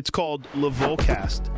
It's called Le Volcast.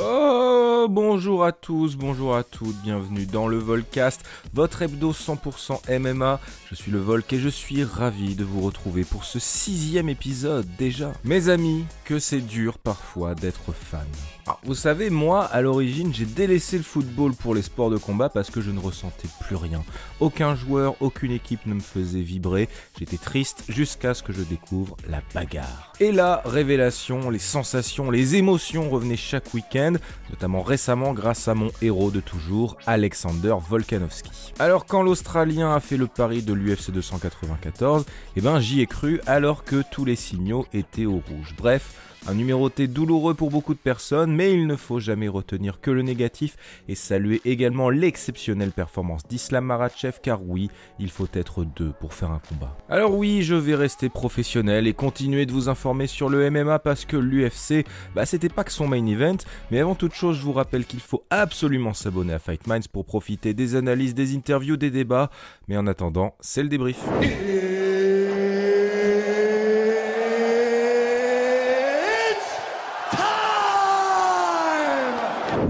Oh, bonjour à tous, bonjour à toutes, bienvenue dans le Volcast, votre hebdo 100% MMA. Je suis le Volk et je suis ravi de vous retrouver pour ce sixième épisode déjà. Mes amis, que c'est dur parfois d'être fan. Alors, vous savez, moi, à l'origine, j'ai délaissé le football pour les sports de combat parce que je ne ressentais plus rien. Aucun joueur, aucune équipe ne me faisait vibrer. J'étais triste jusqu'à ce que je découvre la bagarre. Et la révélation, les sensations, les émotions revenaient chaque week-end, notamment récemment grâce à mon héros de toujours, Alexander Volkanovski. Alors quand l'Australien a fait le pari de l'UFC 294, eh ben j'y ai cru alors que tous les signaux étaient au rouge. Bref, un numéroté douloureux pour beaucoup de personnes, mais il ne faut jamais retenir que le négatif et saluer également l'exceptionnelle performance d'Islam Marachev car oui, il faut être deux pour faire un combat. Alors oui, je vais rester professionnel et continuer de vous informer sur le MMA parce que l'UFC, bah c'était pas que son main event, mais avant toute chose, je vous rappelle qu'il faut absolument s'abonner à Fight Minds pour profiter des analyses, des interviews, des débats, mais en attendant, c'est le débrief.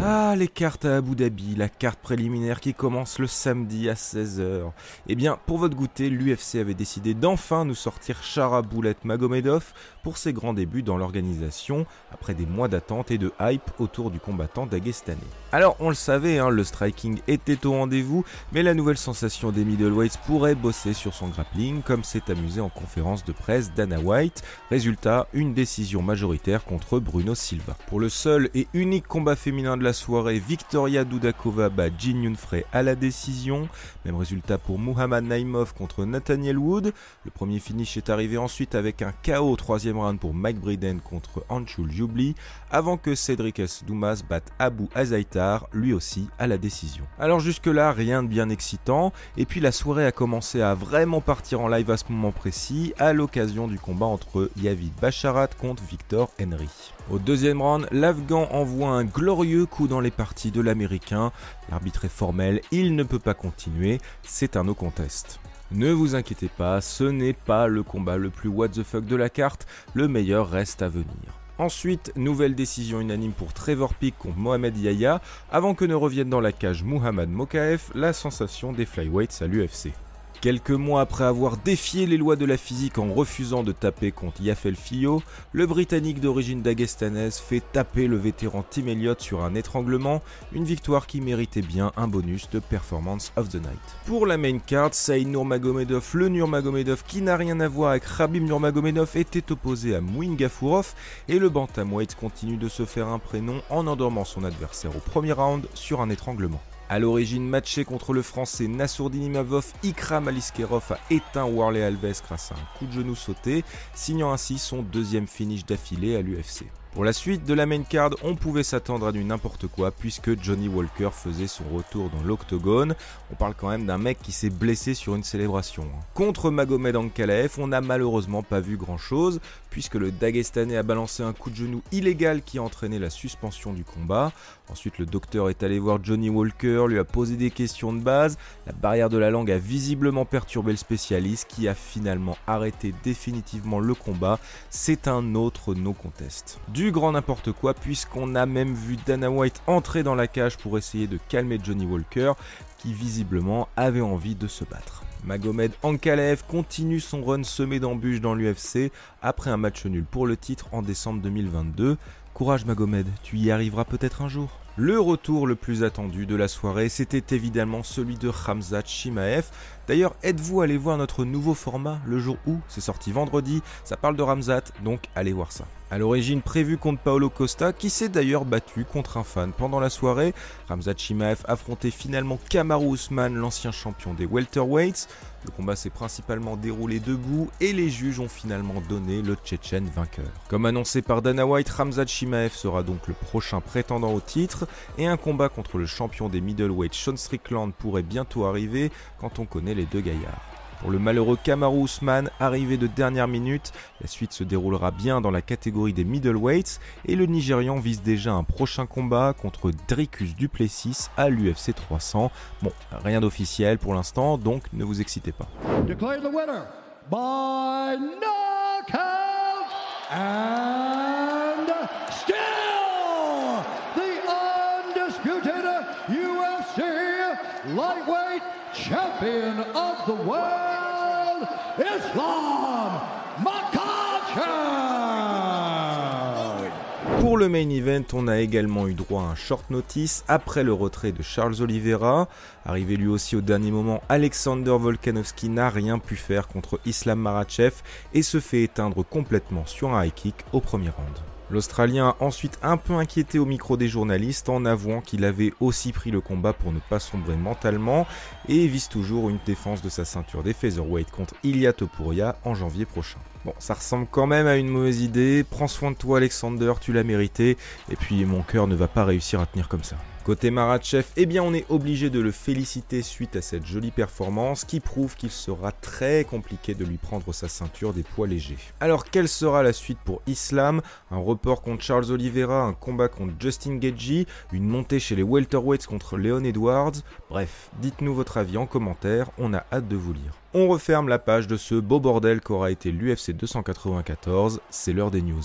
Ah, les cartes à Abu Dhabi, la carte préliminaire qui commence le samedi à 16h. Eh bien, pour votre goûter, l'UFC avait décidé d'enfin nous sortir Chara Boulet Magomedov pour ses grands débuts dans l'organisation, après des mois d'attente et de hype autour du combattant dagestanais. Alors, on le savait, hein, le striking était au rendez-vous, mais la nouvelle sensation des middleweights pourrait bosser sur son grappling, comme s'est amusé en conférence de presse Dana White. Résultat, une décision majoritaire contre Bruno Silva. Pour le seul et unique combat féminin de la soirée, Victoria Dudakova bat Jin Yunfrey à la décision. Même résultat pour Muhammad Naimov contre Nathaniel Wood. Le premier finish est arrivé ensuite avec un KO au troisième round pour Mike Briden contre Anshul Jubli, avant que Cedric S. Dumas batte Abu Azaitar, lui aussi à la décision. Alors jusque-là, rien de bien excitant, et puis la soirée a commencé à vraiment partir en live à ce moment précis, à l'occasion du combat entre Yavid Basharat contre Victor Henry. Au deuxième round, l'Afghan envoie un glorieux coup dans les parties de l'Américain. L'arbitre est formel, il ne peut pas continuer, c'est un no contest. Ne vous inquiétez pas, ce n'est pas le combat le plus what the fuck de la carte, le meilleur reste à venir. Ensuite, nouvelle décision unanime pour Trevor Peak contre Mohamed Yahya, avant que ne revienne dans la cage Muhammad Mokaef, la sensation des flyweights à l'UFC. Quelques mois après avoir défié les lois de la physique en refusant de taper contre Yafel Fio, le Britannique d'origine dagestanaise fait taper le vétéran Tim Elliott sur un étranglement, une victoire qui méritait bien un bonus de Performance of the Night. Pour la main card, Saïd Nurmagomedov, le Nurmagomedov qui n'a rien à voir avec Khabib Nurmagomedov était opposé à Mouin Gafurov et le bantamweight continue de se faire un prénom en endormant son adversaire au premier round sur un étranglement. À l'origine matché contre le français Nassourdine Imavov, Ikram Aliskerov a éteint Warley Alves grâce à un coup de genou sauté, signant ainsi son deuxième finish d'affilée à l'UFC. Pour la suite de la main card, on pouvait s'attendre à du n'importe quoi puisque Johnny Walker faisait son retour dans l'octogone. On parle quand même d'un mec qui s'est blessé sur une célébration. Contre Magomed Ankalaev, on n'a malheureusement pas vu grand chose puisque le Dagestanais a balancé un coup de genou illégal qui a entraîné la suspension du combat. Ensuite, le docteur est allé voir Johnny Walker, lui a posé des questions de base. La barrière de la langue a visiblement perturbé le spécialiste qui a finalement arrêté définitivement le combat. C'est un autre no contest. Grand n'importe quoi puisqu'on a même vu Dana White entrer dans la cage pour essayer de calmer Johnny Walker qui visiblement avait envie de se battre. Magomed Ankalaev continue son run semé d'embûches dans l'UFC après un match nul pour le titre en décembre 2022. Courage Magomed, tu y arriveras peut-être un jour. Le retour le plus attendu de la soirée, c'était évidemment celui de Ramzat Shimaev. D'ailleurs, êtes-vous allé voir notre nouveau format le jour où? C'est sorti vendredi, ça parle de Ramzat, donc allez voir ça. À l'origine prévu contre Paolo Costa, qui s'est d'ailleurs battu contre un fan pendant la soirée, Ramzat Shimaev affrontait finalement Kamaru Usman, l'ancien champion des welterweights. Le combat s'est principalement déroulé debout et les juges ont finalement donné le Tchétchène vainqueur. Comme annoncé par Dana White, Ramzat Shimaev sera donc le prochain prétendant au titre et un combat contre le champion des middleweight Sean Strickland pourrait bientôt arriver quand on connaît les deux gaillards. Pour le malheureux Kamaru Usman, arrivé de dernière minute, la suite se déroulera bien dans la catégorie des middleweights et le Nigérian vise déjà un prochain combat contre Dricus Duplessis à l'UFC 300. Bon, rien d'officiel pour l'instant, donc ne vous excitez pas. Winner knockout champion of the world, Islam. Pour le main event, on a également eu droit à un short notice après le retrait de Charles Oliveira. Arrivé lui aussi au dernier moment, Alexander Volkanovski n'a rien pu faire contre Islam Marachev et se fait éteindre complètement sur un high kick au premier round. L'Australien a ensuite un peu inquiété au micro des journalistes en avouant qu'il avait aussi pris le combat pour ne pas sombrer mentalement et vise toujours une défense de sa ceinture des featherweight contre Ilya Topuria en janvier prochain. Bon, ça ressemble quand même à une mauvaise idée, prends soin de toi Alexander, tu l'as mérité, et puis mon cœur ne va pas réussir à tenir comme ça. Côté Maratchev, eh bien on est obligé de le féliciter suite à cette jolie performance qui prouve qu'il sera très compliqué de lui prendre sa ceinture des poids légers. Alors quelle sera la suite pour Islam? Un report contre Charles Oliveira, un combat contre Justin Gagey, une montée chez les welterweights contre Leon Edwards? Bref, dites-nous votre avis en commentaire, on a hâte de vous lire. On referme la page de ce beau bordel qu'aura été l'UFC 294, c'est l'heure des news.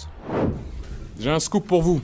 J'ai un scoop pour vous.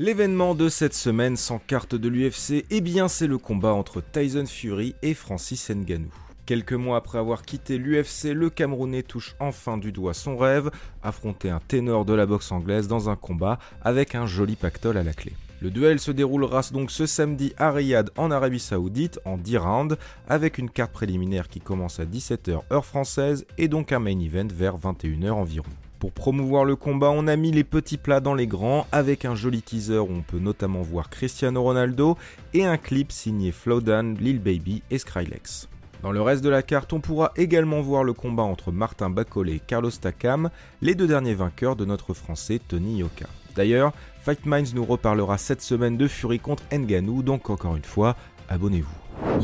L'événement de cette semaine sans carte de l'UFC, eh bien c'est le combat entre Tyson Fury et Francis Ngannou. Quelques mois après avoir quitté l'UFC, le Camerounais touche enfin du doigt son rêve, affronter un ténor de la boxe anglaise dans un combat avec un joli pactole à la clé. Le duel se déroulera donc ce samedi à Riyad en Arabie Saoudite en 10 rounds avec une carte préliminaire qui commence à 17h heure française et donc un main event vers 21h environ. Pour promouvoir le combat, on a mis les petits plats dans les grands avec un joli teaser où on peut notamment voir Cristiano Ronaldo et un clip signé Flowdan, Lil Baby et Skrillex. Dans le reste de la carte, on pourra également voir le combat entre Martin Bacolé et Carlos Takam, les deux derniers vainqueurs de notre français Tony Yoka. D'ailleurs, Fight Minds nous reparlera cette semaine de Fury contre Nganou, donc encore une fois, abonnez-vous.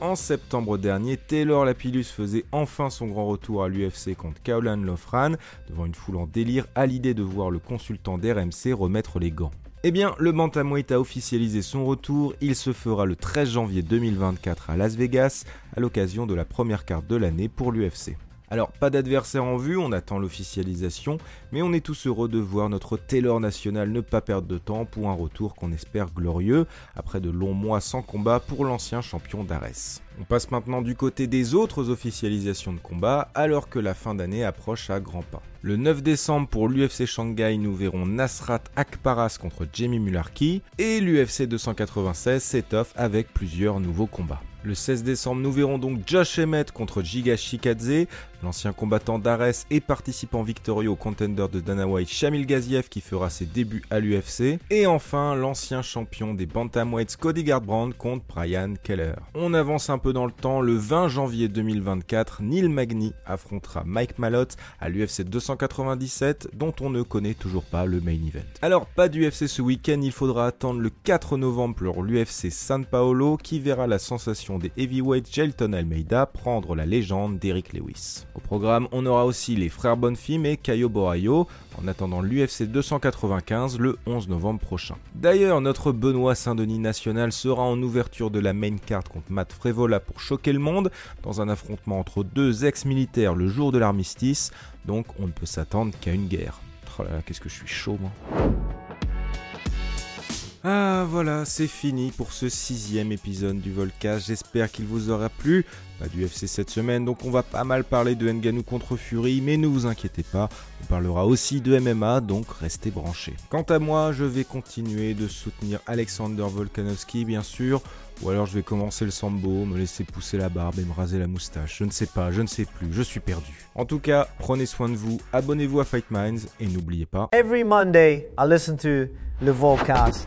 En septembre dernier, Taylor Lapillus faisait enfin son grand retour à l'UFC contre Kaolan Lofran, devant une foule en délire à l'idée de voir le consultant d'RMC remettre les gants. Eh bien, le Bantamweight a officialisé son retour, il se fera le 13 janvier 2024 à Las Vegas, à l'occasion de la première carte de l'année pour l'UFC. Alors, pas d'adversaire en vue, on attend l'officialisation, mais on est tous heureux de voir notre Taylor national ne pas perdre de temps pour un retour qu'on espère glorieux, après de longs mois sans combat pour l'ancien champion d'Ares. On passe maintenant du côté des autres officialisations de combat, alors que la fin d'année approche à grands pas. Le 9 décembre pour l'UFC Shanghai, nous verrons Nasrat Akparas contre Jamie Mularki, et l'UFC 296 s'étoffe avec plusieurs nouveaux combats. Le 16 décembre, nous verrons donc Josh Emmett contre Giga Shikadze, l'ancien combattant d'Ares et participant victorieux au contender de Dana White Shamil Gaziev qui fera ses débuts à l'UFC. Et enfin, l'ancien champion des Bantamweights Cody Garbrandt contre Brian Keller. Peu dans le temps, le 20 janvier 2024, Neil Magny affrontera Mike Malott à l'UFC 297 dont on ne connaît toujours pas le main event. Alors, pas d'UFC ce week-end, il faudra attendre le 4 novembre pour l'UFC San Paolo qui verra la sensation des heavyweights Jelton Almeida prendre la légende d'Eric Lewis. Au programme, on aura aussi les frères Bonfim et Caio Borraio en attendant l'UFC 295 le 11 novembre prochain. D'ailleurs, notre Benoît Saint-Denis national sera en ouverture de la main card contre Matt Frévola pour choquer le monde dans un affrontement entre deux ex-militaires le jour de l'armistice, donc on ne peut s'attendre qu'à une guerre. Oh là là, qu'est-ce que je suis chaud moi. Ah voilà, c'est fini pour ce sixième épisode du Volcast. J'espère qu'il vous aura plu. Pas du FC cette semaine, donc on va pas mal parler de Nganou contre Fury, mais ne vous inquiétez pas, on parlera aussi de MMA, donc restez branchés. Quant à moi, je vais continuer de soutenir Alexander Volkanovski, bien sûr, ou alors je vais commencer le sambo, me laisser pousser la barbe et me raser la moustache. Je ne sais pas, je ne sais plus, je suis perdu. En tout cas, prenez soin de vous, abonnez-vous à Fight Minds et n'oubliez pas. Every Monday, I listen to the Volcast.